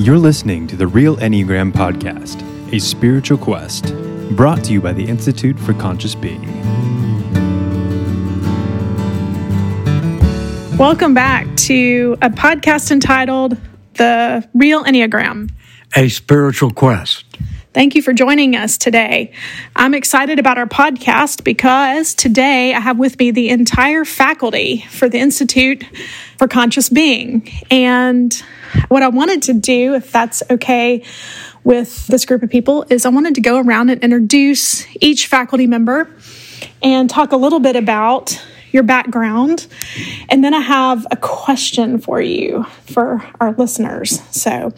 You're listening to the Real Enneagram Podcast, a spiritual quest brought to you by the Institute for Conscious Being. Welcome back to a podcast entitled The Real Enneagram. A spiritual quest. Thank you for joining us today. I'm excited about our podcast because today I have with me the entire faculty for the Institute for Conscious Being. And what I wanted to do, if that's okay with this group of people, is I wanted to go around and introduce each faculty member and talk a little bit about your background. And then I have a question for you, for our listeners. So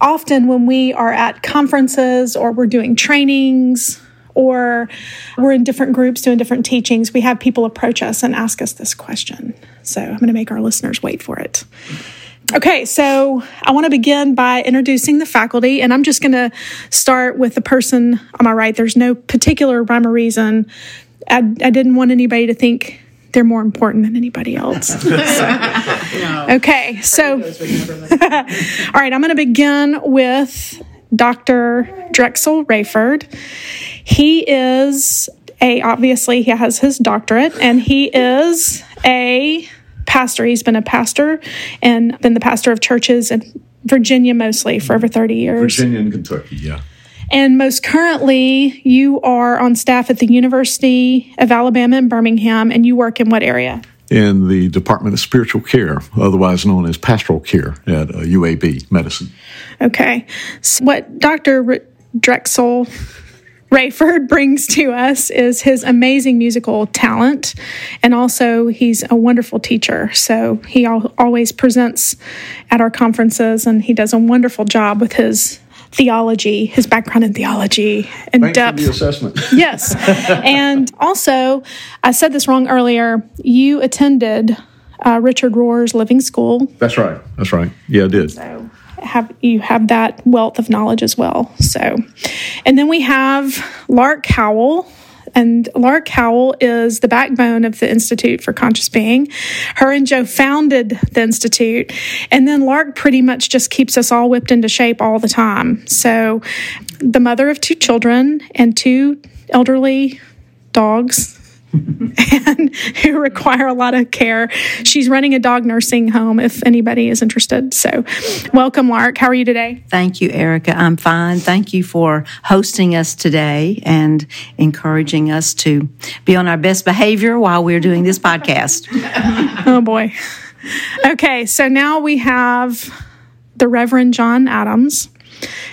often when we are at conferences or we're doing trainings, or we're in different groups doing different teachings, we have people approach us and ask us this question. So I'm going to make our listeners wait for it. Okay, so I want to begin by introducing the faculty, and I'm just going to start with the person on my right. There's no particular rhyme or reason. I, I didn't want anybody to think they're more important than anybody else. Okay, so, all right, I'm going to begin with Dr. Drexel Rayford. He is a, obviously, he has his doctorate, and he is a pastor. He's been a pastor and been the pastor of churches in Virginia mostly for over 30 years. Virginia and Kentucky, yeah. And most currently, you are on staff at the University of Alabama in Birmingham, and you work in what area? In the Department of Spiritual Care, otherwise known as Pastoral Care at uh, UAB Medicine. Okay. So what Dr. Drexel Rayford brings to us is his amazing musical talent, and also he's a wonderful teacher. So he al- always presents at our conferences, and he does a wonderful job with his theology, his background in theology and Thanks depth. the assessment. yes. And also, I said this wrong earlier. You attended uh, Richard Rohr's Living School. That's right. That's right. Yeah, I did. So have you have that wealth of knowledge as well. So, and then we have Lark Howell. And Lark Howell is the backbone of the Institute for Conscious Being. Her and Joe founded the Institute. And then Lark pretty much just keeps us all whipped into shape all the time. So, the mother of two children and two elderly dogs and who require a lot of care. She's running a dog nursing home if anybody is interested. So, welcome, Lark. How are you today? Thank you, Erica. I'm fine. Thank you for hosting us today and encouraging us to be on our best behavior while we're doing this podcast. Oh, boy. Okay, so now we have the Reverend John Adams.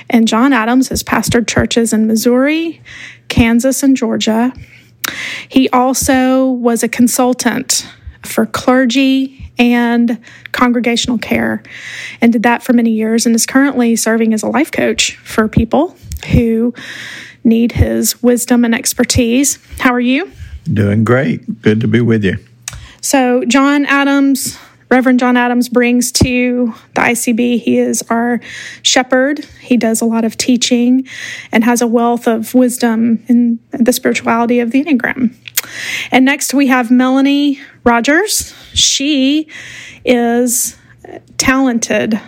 And John Adams has pastored churches in Missouri, Kansas, and Georgia. He also was a consultant for clergy and congregational care and did that for many years and is currently serving as a life coach for people who need his wisdom and expertise. How are you? Doing great. Good to be with you. So, John Adams, Reverend John Adams, brings to the ICB, he is our shepherd. He does a lot of teaching and has a wealth of wisdom in the spirituality of the Enneagram. And next we have Melanie Rogers. She is talented.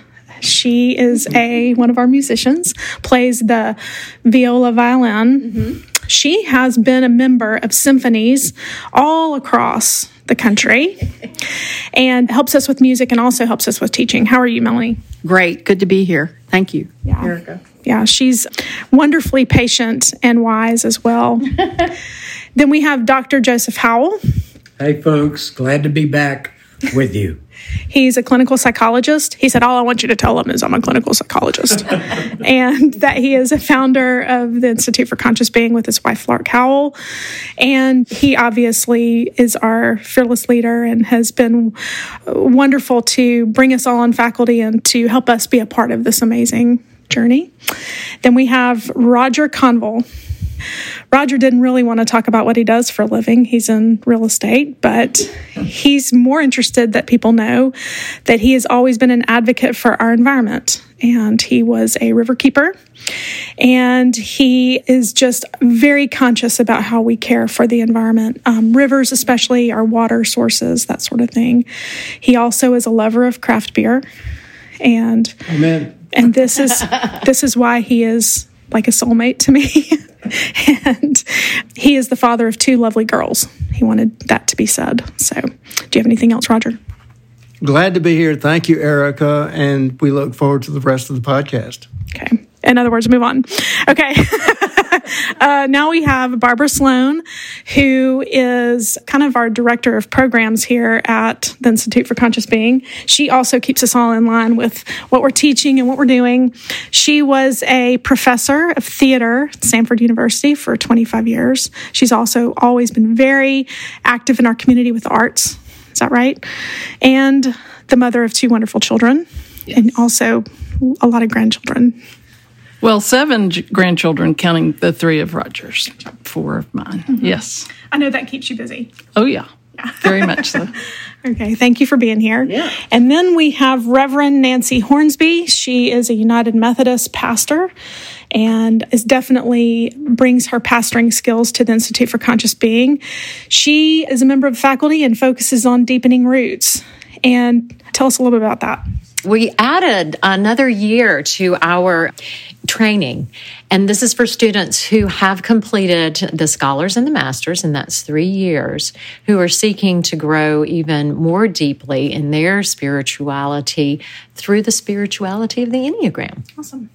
She is a one of our musicians, plays the viola violin. Mm-hmm. She has been a member of symphonies all across the country and helps us with music and also helps us with teaching. How are you, Melanie? Great. Good to be here. Thank you, Yeah. Erica. Yeah, she's wonderfully patient and wise as well. then we have Dr. Joseph Howell. Hey, folks, glad to be back with you. He's a clinical psychologist. He said, All I want you to tell him is I'm a clinical psychologist. and that he is a founder of the Institute for Conscious Being with his wife, Lark Howell. And he obviously is our fearless leader and has been wonderful to bring us all on faculty and to help us be a part of this amazing journey. Then we have Roger Conville. Roger didn't really want to talk about what he does for a living. He's in real estate, but he's more interested that people know that he has always been an advocate for our environment. And he was a river keeper. And he is just very conscious about how we care for the environment, um, rivers, especially our water sources, that sort of thing. He also is a lover of craft beer. And Amen. And this is this is why he is like a soulmate to me. and he is the father of two lovely girls. He wanted that to be said. So, do you have anything else, Roger? Glad to be here. Thank you, Erica. And we look forward to the rest of the podcast. Okay. In other words, move on. Okay. uh, now we have Barbara Sloan, who is kind of our director of programs here at the Institute for Conscious Being. She also keeps us all in line with what we're teaching and what we're doing. She was a professor of theater at Stanford University for 25 years. She's also always been very active in our community with the arts. Is that right? And the mother of two wonderful children and also a lot of grandchildren. Well, seven j- grandchildren, counting the three of Rogers, four of mine. Mm-hmm. Yes. I know that keeps you busy. Oh, yeah. Very much so. Okay, thank you for being here. Yeah. And then we have Reverend Nancy Hornsby. She is a United Methodist pastor and is definitely brings her pastoring skills to the Institute for Conscious Being. She is a member of faculty and focuses on deepening roots. And tell us a little bit about that. We added another year to our training. And this is for students who have completed the scholars and the masters, and that's three years, who are seeking to grow even more deeply in their spirituality through the spirituality of the Enneagram. Awesome.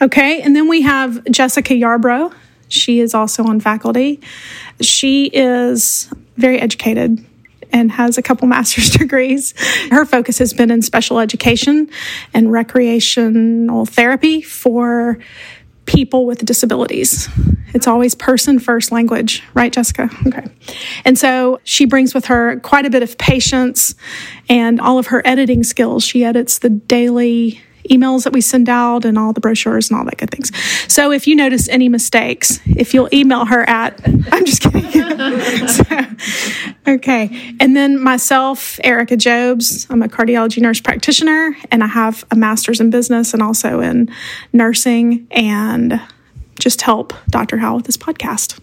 Okay, and then we have Jessica Yarbrough. She is also on faculty. She is very educated and has a couple master's degrees. Her focus has been in special education and recreational therapy for people with disabilities. It's always person first language, right, Jessica? Okay. And so she brings with her quite a bit of patience and all of her editing skills. She edits the daily emails that we send out and all the brochures and all that good things. So if you notice any mistakes, if you'll email her at, I'm just kidding. so, okay. And then myself, Erica Jobs, I'm a cardiology nurse practitioner and I have a master's in business and also in nursing and just help Dr. Howell with this podcast.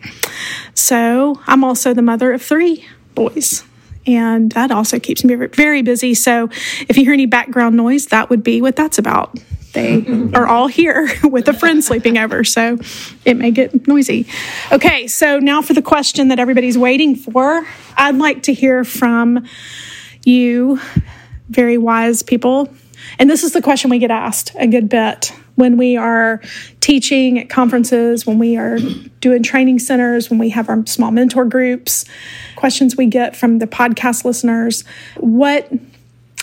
So I'm also the mother of three boys and that also keeps me very busy. So if you hear any background noise, that would be what that's about. They are all here with a friend sleeping over, so it may get noisy. Okay, so now for the question that everybody's waiting for. I'd like to hear from you, very wise people. And this is the question we get asked a good bit when we are teaching at conferences, when we are doing training centers, when we have our small mentor groups, questions we get from the podcast listeners. What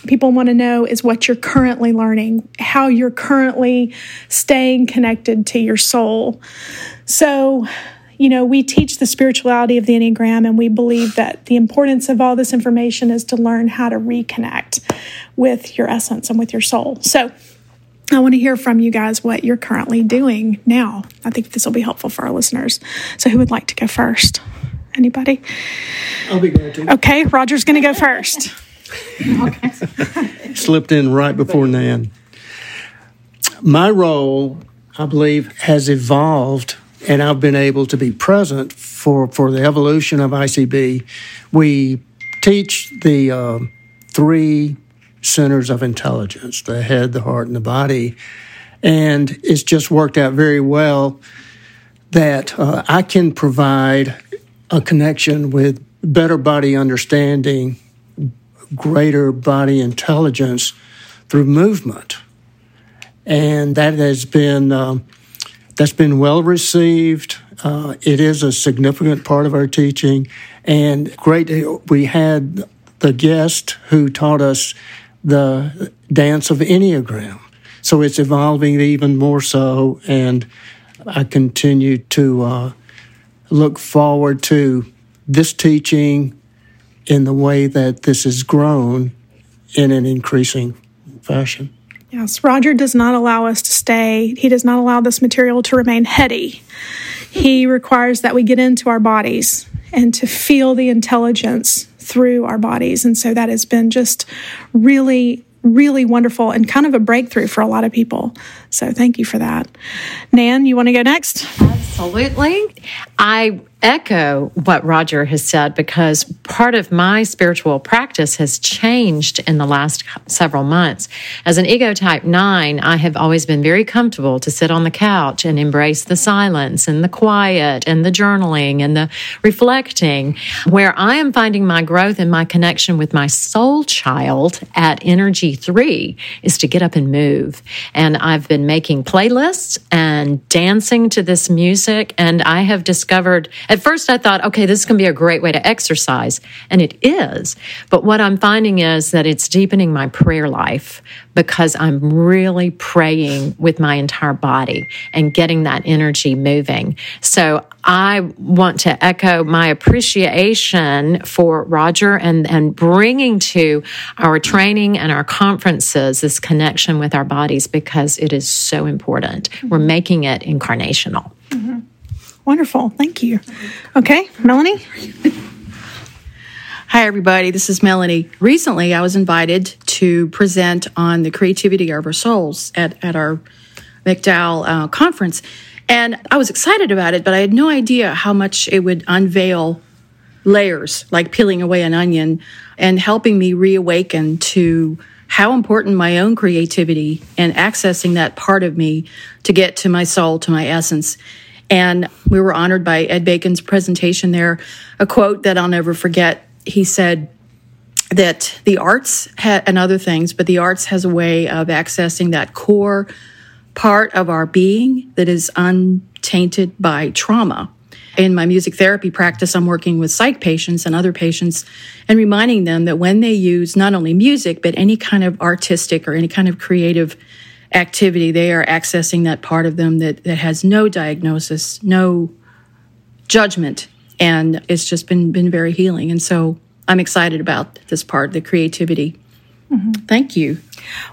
people want to know is what you're currently learning, how you're currently staying connected to your soul. So, you know, we teach the spirituality of the Enneagram, and we believe that the importance of all this information is to learn how to reconnect with your essence and with your soul. So, I want to hear from you guys what you're currently doing now. I think this will be helpful for our listeners. So, who would like to go first? Anybody? I'll be glad to. Okay, Roger's going to go first. Slipped in right before Nan. My role, I believe, has evolved, and I've been able to be present for, for the evolution of ICB. We teach the uh, three centers of intelligence the head, the heart, and the body. And it's just worked out very well that uh, I can provide a connection with better body understanding, greater body intelligence through movement. And that has been. Um, that's been well received. Uh, it is a significant part of our teaching, and great. We had the guest who taught us the dance of Enneagram. So it's evolving even more so, and I continue to uh, look forward to this teaching in the way that this has grown in an increasing fashion. Yes, Roger does not allow us to stay, he does not allow this material to remain heady. He requires that we get into our bodies and to feel the intelligence through our bodies. And so that has been just really, really wonderful and kind of a breakthrough for a lot of people. So thank you for that. Nan, you want to go next? Absolutely. I echo what Roger has said because part of my spiritual practice has changed in the last several months. As an ego type nine, I have always been very comfortable to sit on the couch and embrace the silence and the quiet and the journaling and the reflecting. Where I am finding my growth and my connection with my soul child at energy three is to get up and move. And I've been making playlists and dancing to this music. And I have discovered at first, I thought, okay, this can be a great way to exercise, and it is. But what I'm finding is that it's deepening my prayer life because I'm really praying with my entire body and getting that energy moving. So I want to echo my appreciation for Roger and, and bringing to our training and our conferences this connection with our bodies because it is so important. We're making it incarnational. Mm-hmm. Wonderful. Thank you. Okay, Melanie? Hi, everybody. This is Melanie. Recently, I was invited to present on the creativity of our souls at, at our McDowell uh, conference. And I was excited about it, but I had no idea how much it would unveil layers, like peeling away an onion, and helping me reawaken to how important my own creativity and accessing that part of me to get to my soul, to my essence. And we were honored by Ed Bacon's presentation there. A quote that I'll never forget. He said that the arts ha- and other things, but the arts has a way of accessing that core part of our being that is untainted by trauma. In my music therapy practice, I'm working with psych patients and other patients and reminding them that when they use not only music, but any kind of artistic or any kind of creative activity, they are accessing that part of them that, that has no diagnosis, no judgment. And it's just been, been very healing. And so I'm excited about this part, the creativity. Mm-hmm. Thank you.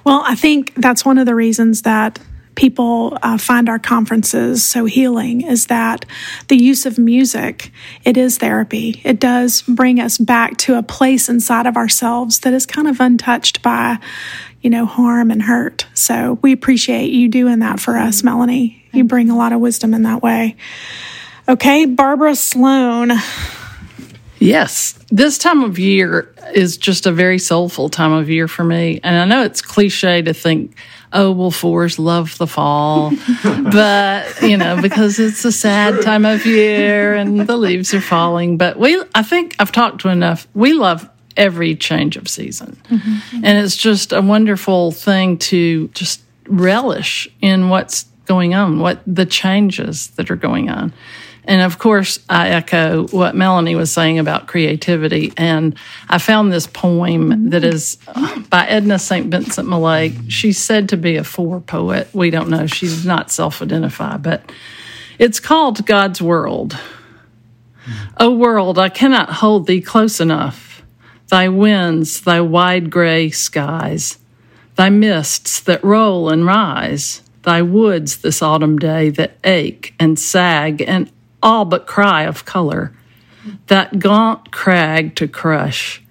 Well, I think that's one of the reasons that people uh, find our conferences so healing is that the use of music it is therapy it does bring us back to a place inside of ourselves that is kind of untouched by you know, harm and hurt. So we appreciate you doing that for us, Melanie. You bring a lot of wisdom in that way. Okay, Barbara Sloan. Yes, this time of year is just a very soulful time of year for me. And I know it's cliche to think, oh, well, fours love the fall. but, you know, because it's a sad time of year and the leaves are falling. But we, I think I've talked to enough. We love every change of season. Mm-hmm. And it's just a wonderful thing to just relish in what's going on, what the changes that are going on. And of course, I echo what Melanie was saying about creativity. And I found this poem that is uh, by Edna St. Vincent Millay. She's said to be a four poet. We don't know. She's not self identified, but it's called God's World. O world, I cannot hold thee close enough thy winds, thy wide gray skies, thy mists that roll and rise, thy woods this autumn day that ache and sag and all but cry of color, that gaunt crag to crush,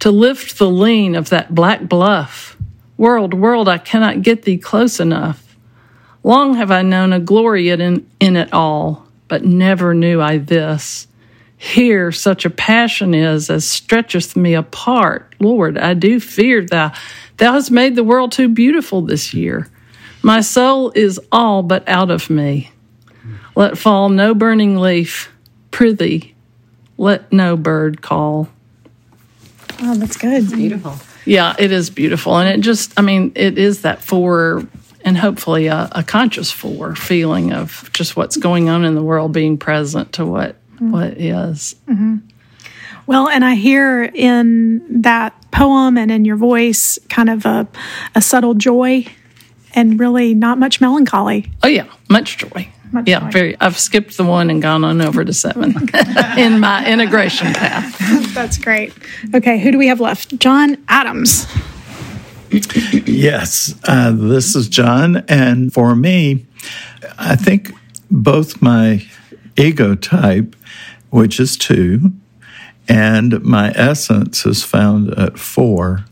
to lift the lean of that black bluff. World, world, I cannot get thee close enough. Long have I known a glory in, in it all, but never knew I this here such a passion is as stretcheth me apart. Lord, I do fear thou. Thou hast made the world too beautiful this year. My soul is all but out of me. Let fall no burning leaf, prithee, let no bird call. Oh, that's good. It's beautiful. Yeah, it is beautiful. And it just, I mean, it is that four and hopefully a, a conscious four feeling of just what's going on in the world being present to what mm-hmm. what is. Mm-hmm. Well, and I hear in that poem and in your voice kind of a, a subtle joy and really not much melancholy. Oh, yeah, much joy. Much yeah, joy. very. I've skipped the one and gone on over to seven in my integration path. That's great. Okay, who do we have left? John Adams. yes, uh, this is John. And for me, I think both my ego type which is two, and my essence is found at four.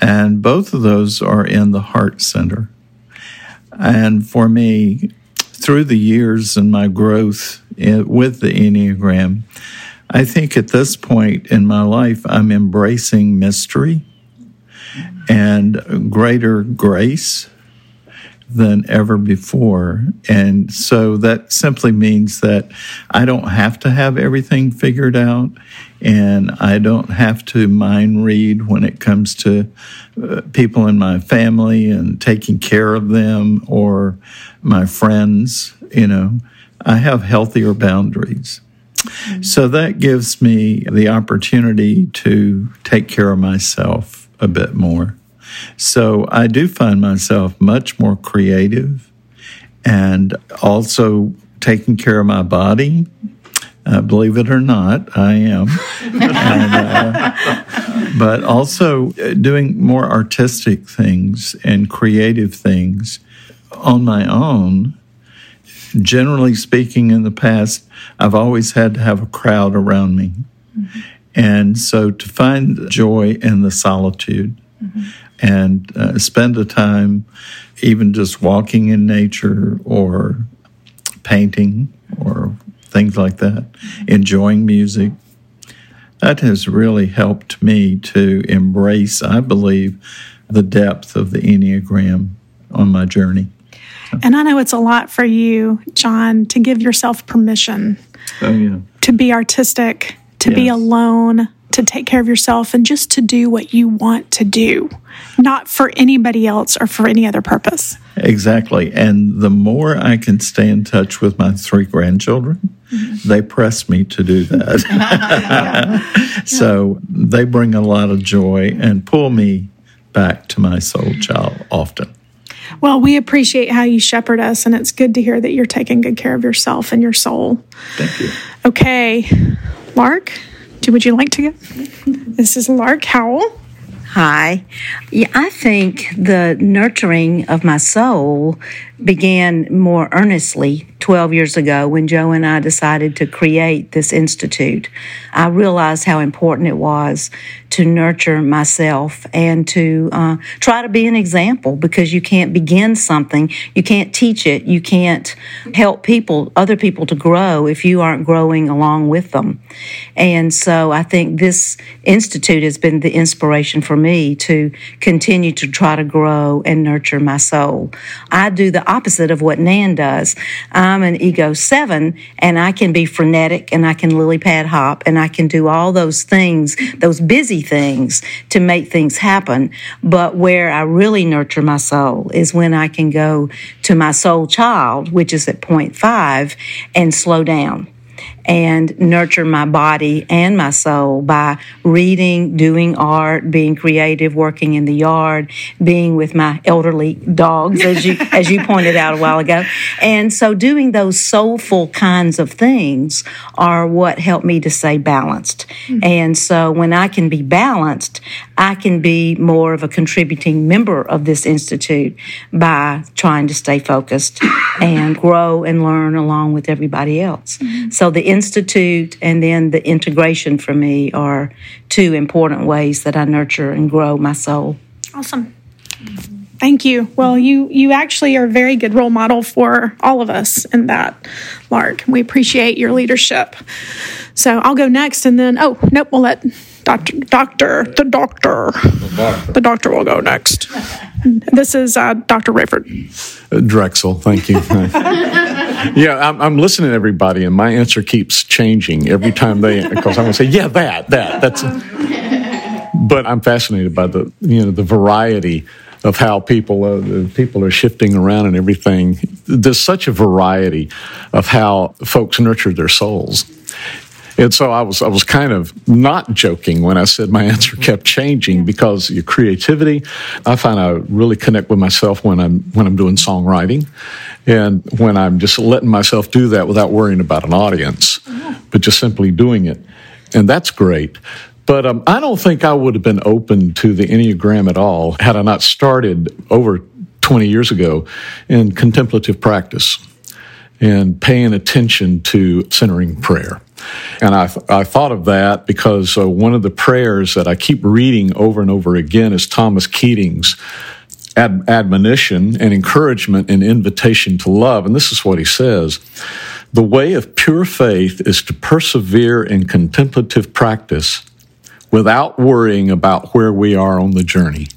And both of those are in the heart center. And for me, through the years and my growth with the Enneagram, I think at this point in my life, I'm embracing mystery and greater grace than ever before. And so that simply means that I don't have to have everything figured out and I don't have to mind read when it comes to uh, people in my family and taking care of them or my friends, you know. I have healthier boundaries. So that gives me the opportunity to take care of myself a bit more. So I do find myself much more creative and also taking care of my body. Uh, believe it or not, I am. and, uh, but also doing more artistic things and creative things on my own. Generally speaking, in the past, I've always had to have a crowd around me. Mm-hmm. And so to find joy in the solitude mm-hmm. and uh, spend a time even just walking in nature or painting or things like that, enjoying music, that has really helped me to embrace, I believe, the depth of the Enneagram on my journey. And I know it's a lot for you, John, to give yourself permission oh, yeah. to be artistic, to yes. be alone, to take care of yourself, and just to do what you want to do, not for anybody else or for any other purpose. Exactly. And the more I can stay in touch with my three grandchildren, mm-hmm. they press me to do that. yeah. So they bring a lot of joy and pull me back to my soul child often. Well, we appreciate how you shepherd us, and it's good to hear that you're taking good care of yourself and your soul. Thank you. Okay, Lark, would you like to go? This is Lark Howell. Hi. Yeah, I think the nurturing of my soul began more earnestly 12 years ago when Joe and I decided to create this institute. I realized how important it was to nurture myself and to uh, try to be an example because you can't begin something, you can't teach it, you can't help people, other people to grow if you aren't growing along with them. And so I think this institute has been the inspiration for me to continue to try to grow and nurture my soul. I do the opposite of what Nan does. I'm an ego seven and I can be frenetic and I can lily pad hop and I can do all those things, those busy things to make things happen. But where I really nurture my soul is when I can go to my soul child, which is at point five and slow down and nurture my body and my soul by reading, doing art, being creative, working in the yard, being with my elderly dogs, as you as you pointed out a while ago. And so doing those soulful kinds of things are what help me to stay balanced. Mm-hmm. And so when I can be balanced, I can be more of a contributing member of this institute by trying to stay focused and grow and learn along with everybody else. Mm-hmm. So the institute and then the integration for me are two important ways that I nurture and grow my soul. Awesome. Thank you. Well, you you actually are a very good role model for all of us in that, Lark. We appreciate your leadership. So I'll go next, and then oh nope, we'll let Doctor, doctor, the doctor, the doctor, the doctor will go next. This is uh, Dr. Rayford. Uh, Drexel, thank you. yeah, I'm, I'm, listening to everybody, and my answer keeps changing every time they, because I'm going to say, yeah, that, that, that's. But I'm fascinated by the, you know, the variety of how people uh, people are shifting around and everything. There's such a variety of how folks nurture their souls. And so I was I was kind of not joking when I said my answer kept changing because your creativity, I find I really connect with myself when I'm when I'm doing songwriting and when I'm just letting myself do that without worrying about an audience, but just simply doing it. And that's great. But um, I don't think I would have been open to the Enneagram at all had I not started over 20 years ago in contemplative practice and paying attention to centering prayer. And I, I thought of that because uh, one of the prayers that I keep reading over and over again is Thomas Keating's ad- admonition and encouragement and invitation to love. And this is what he says The way of pure faith is to persevere in contemplative practice without worrying about where we are on the journey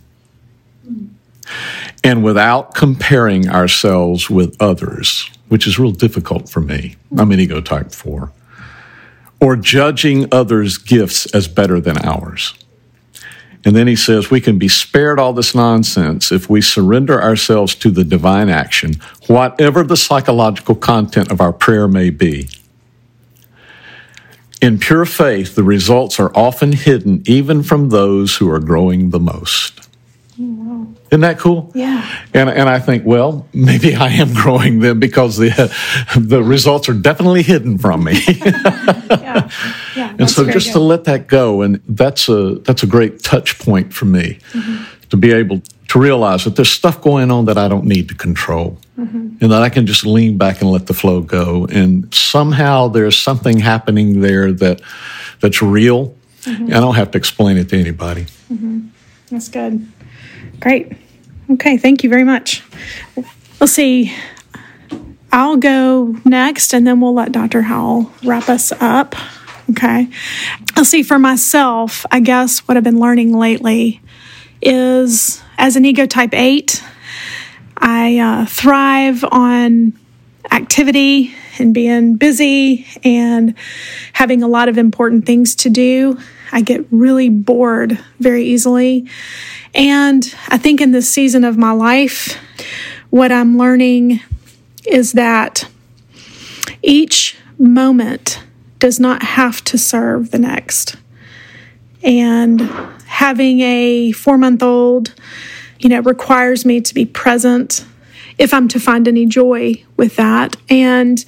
and without comparing ourselves with others, which is real difficult for me. I'm an ego type four. Or judging others' gifts as better than ours. And then he says, we can be spared all this nonsense if we surrender ourselves to the divine action, whatever the psychological content of our prayer may be. In pure faith, the results are often hidden even from those who are growing the most. Isn't that cool? Yeah. And, and I think, well, maybe I am growing them because the, the results are definitely hidden from me. Yeah. Yeah. And so just good. to let that go, and that's a that's a great touch point for me Mm-hmm. to be able to realize that there's stuff going on that I don't need to control, Mm-hmm. and that I can just lean back and let the flow go. And somehow there's something happening there that that's real. Mm-hmm. And I don't have to explain it to anybody. That's good. Great. Okay, thank you very much. Let's see. I'll go next and then we'll let Dr. Howell wrap us up. Okay. I'll see for myself, I guess what I've been learning lately is as an ego type 8, I uh, thrive on activity and being busy and having a lot of important things to do. I get really bored very easily. And I think in this season of my life, what I'm learning is that each moment does not have to serve the next. And having a four month old, you know, requires me to be present if I'm to find any joy with that. And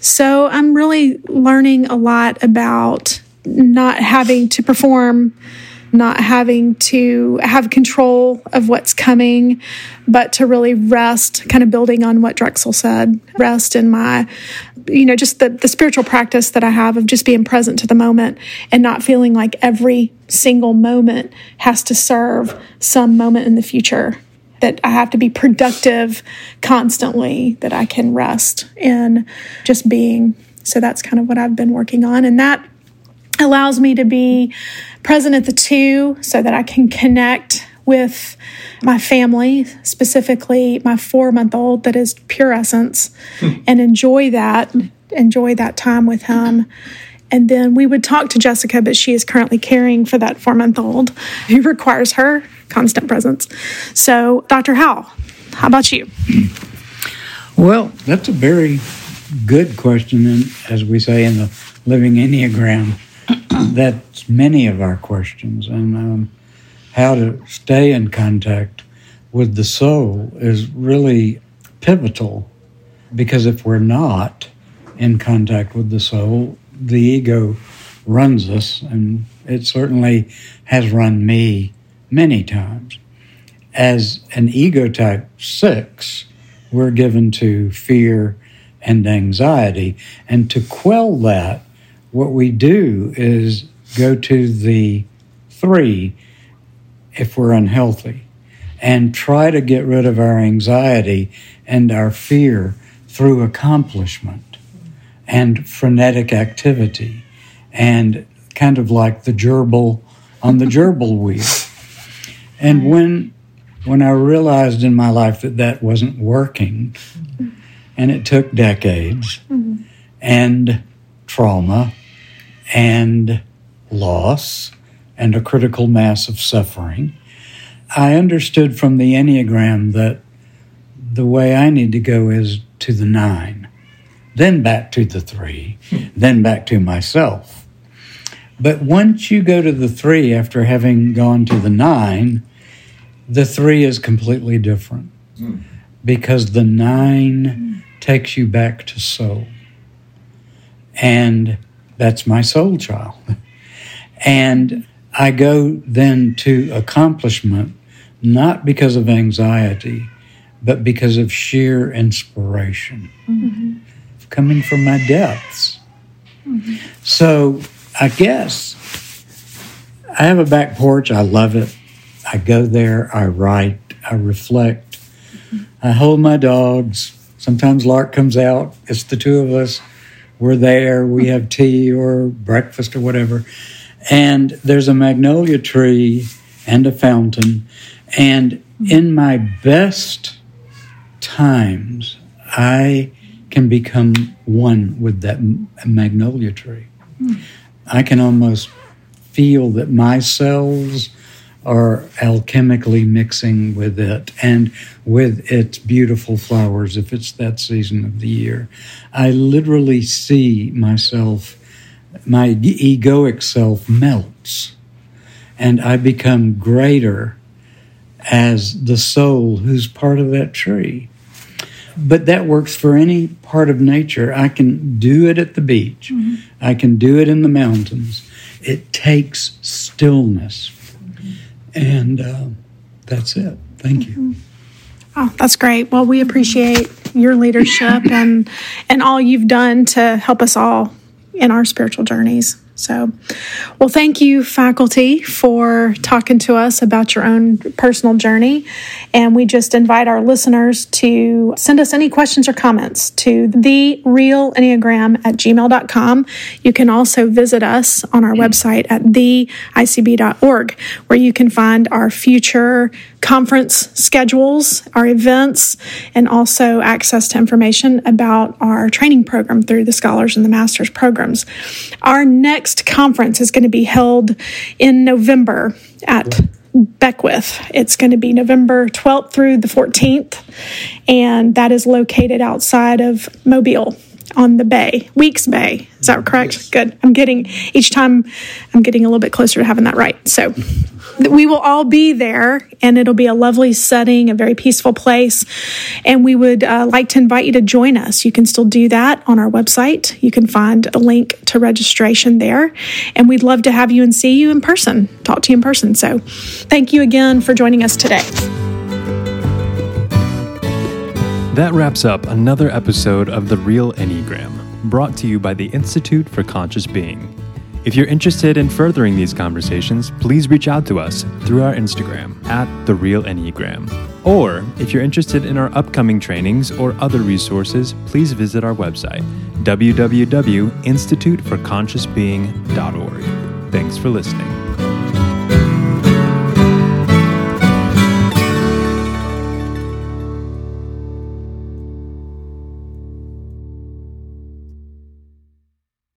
so I'm really learning a lot about not having to perform, not having to have control of what's coming, but to really rest, kind of building on what Drexel said, rest in my, you know, just the, the spiritual practice that I have of just being present to the moment and not feeling like every single moment has to serve some moment in the future that I have to be productive constantly, that I can rest in just being. So that's kind of what I've been working on. And that allows me to be present at the two so that I can connect with my family, specifically my four month old that is pure essence, hmm. and enjoy that, enjoy that time with him. And then we would talk to Jessica, but she is currently caring for that four month old who requires her constant presence. So, Dr. Howell, how about you? Well, that's a very good question, and as we say in the Living Enneagram, that's many of our questions, and um, how to stay in contact with the soul is really pivotal, because if we're not in contact with the soul, the ego runs us, and it certainly has run me many times. As an ego type six, we're given to fear and anxiety. And to quell that, what we do is go to the three if we're unhealthy and try to get rid of our anxiety and our fear through accomplishment and frenetic activity and kind of like the gerbil on the gerbil wheel. And when when I realized in my life that that wasn't working, and it took decades mm-hmm. and trauma and loss and a critical mass of suffering, I understood from the Enneagram that the way I need to go is to the nine, then back to the three, hmm. then back to myself. But once you go to the three after having gone to the nine, the three is completely different hmm. because the nine hmm. takes you back to soul. And that's my soul child. And I go then to accomplishment, not because of anxiety, but because of sheer inspiration mm-hmm. coming from my depths. Mm-hmm. So I guess I have a back porch. I love it. I go there, I write, I reflect. Mm-hmm. I hold my dogs. Sometimes Lark comes out. It's the two of us. We're there. We mm-hmm. have tea or breakfast or whatever. And there's a magnolia tree and a fountain. And in my best times, I can become one with that magnolia tree. Hmm. I can almost feel that my cells are alchemically mixing with it and with its beautiful flowers if it's that season of the year. I literally see myself, my egoic self melts, and I become greater as the soul who's part of that tree. But that works for any part of nature. I can do it at the beach. Mm-hmm. I can do it in the mountains. It takes stillness. And uh, that's it. Thank you. Mm-hmm. Oh, that's great. Well, we appreciate your leadership and and all you've done to help us all in our spiritual journeys. So, well, thank you, faculty, for talking to us about your own personal journey. And we just invite our listeners to send us any questions or comments to the real at gmail.com. You can also visit us on our website at theicb.org, where you can find our future conference schedules, our events, and also access to information about our training program through the Scholars and the Masters programs. Our next conference is going to be held in November at Beckwith. It's going to be November 12th through the 14th, and that is located outside of Mobile on the bay, Weeks Bay. Is that correct? Yes. Good. I'm getting each time I'm getting a little bit closer to having that right. So we will all be there and it'll be a lovely setting, a very peaceful place. And we would uh, like to invite you to join us. You can still do that on our website. You can find a link to registration there. And we'd love to have you and see you in person, talk to you in person. So thank you again for joining us today. That wraps up another episode of The Real Enneagram, brought to you by the Institute for Conscious Being. If you're interested in furthering these conversations, please reach out to us through our Instagram at The Real Enneagram. Or if you're interested in our upcoming trainings or other resources, please visit our website, www.instituteforconsciousbeing.org. Thanks for listening.